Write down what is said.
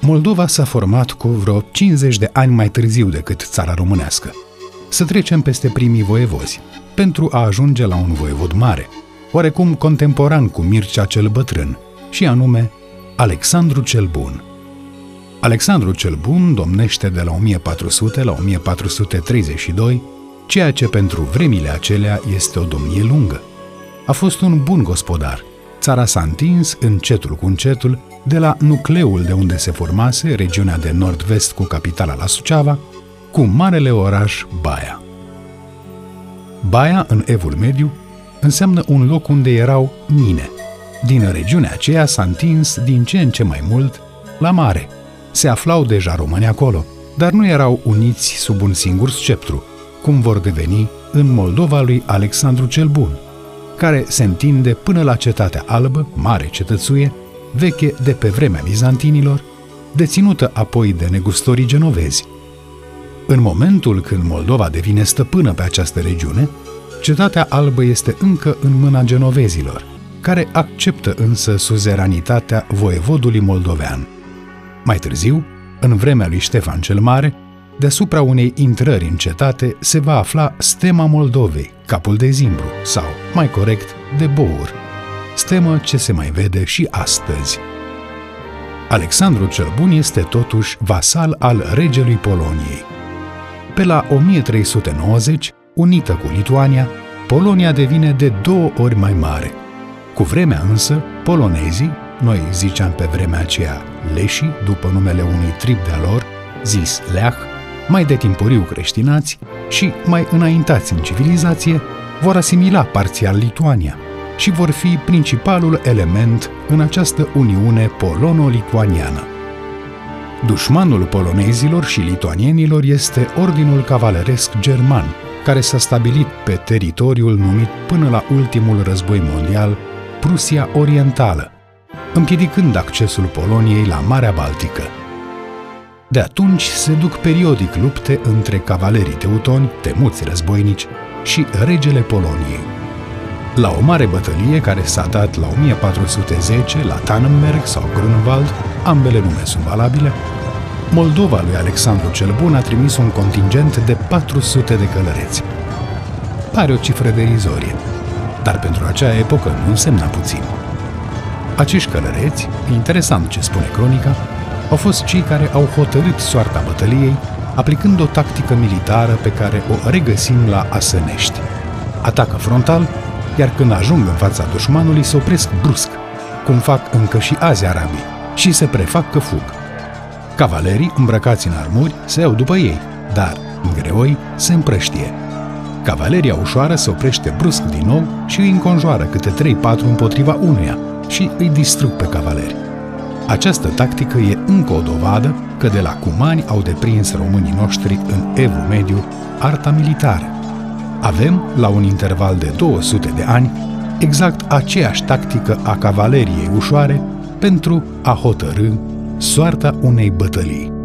Moldova s-a format cu vreo 50 de ani mai târziu decât țara românească. Să trecem peste primii voievozi, pentru a ajunge la un voievod mare, oarecum contemporan cu Mircea cel Bătrân, și anume Alexandru cel Bun. Alexandru cel Bun domnește de la 1400 la 1432, ceea ce pentru vremile acelea este o domnie lungă. A fost un bun gospodar. Țara s-a întins încetul cu încetul de la nucleul de unde se formase regiunea de nord-vest cu capitala la Suceava, cu marele oraș Baia. Baia, în Evul Mediu, înseamnă un loc unde erau mine. Din regiunea aceea s-a întins din ce în ce mai mult la mare. Se aflau deja români acolo, dar nu erau uniți sub un singur sceptru, cum vor deveni în Moldova lui Alexandru cel Bun, care se întinde până la cetatea albă, mare cetățuie, veche de pe vremea bizantinilor, deținută apoi de negustorii genovezi. În momentul când Moldova devine stăpână pe această regiune, cetatea albă este încă în mâna genovezilor, care acceptă însă suzeranitatea voievodului moldovean. Mai târziu, în vremea lui Ștefan cel Mare, deasupra unei intrări în cetate se va afla stema Moldovei, capul de zimbru, sau, mai corect, de bour, stemă ce se mai vede și astăzi. Alexandru cel Bun este totuși vasal al regelui Poloniei. Pe la 1390, unită cu Lituania, Polonia devine de două ori mai mare. Cu vremea însă, polonezii, noi ziceam pe vremea aceea leșii, după numele unui trib de-a lor, zis leah, mai de timpuriu creștinați și mai înaintați în civilizație, vor asimila parțial Lituania – și vor fi principalul element în această uniune polono-lituaniană. Dușmanul polonezilor și lituanienilor este Ordinul Cavaleresc German, care s-a stabilit pe teritoriul numit până la ultimul război mondial Prusia Orientală, împiedicând accesul Poloniei la Marea Baltică. De atunci se duc periodic lupte între cavalerii teutoni, temuți războinici, și regele Poloniei. La o mare bătălie care s-a dat la 1410 la Tannenberg sau Grunwald, ambele nume sunt valabile, Moldova lui Alexandru cel Bun a trimis un contingent de 400 de călăreți. Pare o cifră derizorie, dar pentru acea epocă nu însemna puțin. Acești călăreți, interesant ce spune cronica, au fost cei care au hotărât soarta bătăliei, aplicând o tactică militară pe care o regăsim la Asănești. Atacă frontal iar când ajung în fața dușmanului se opresc brusc, cum fac încă și azi arabii, și se prefac că fug. Cavalerii, îmbrăcați în armuri, se iau după ei, dar, în greoi, se împrăștie. Cavaleria ușoară se oprește brusc din nou și îi înconjoară câte 3-4 împotriva unuia și îi distrug pe cavaleri. Această tactică e încă o dovadă că de la cumani au deprins românii noștri în Evul Mediu arta militară avem, la un interval de 200 de ani, exact aceeași tactică a cavaleriei ușoare pentru a hotărâ soarta unei bătălii.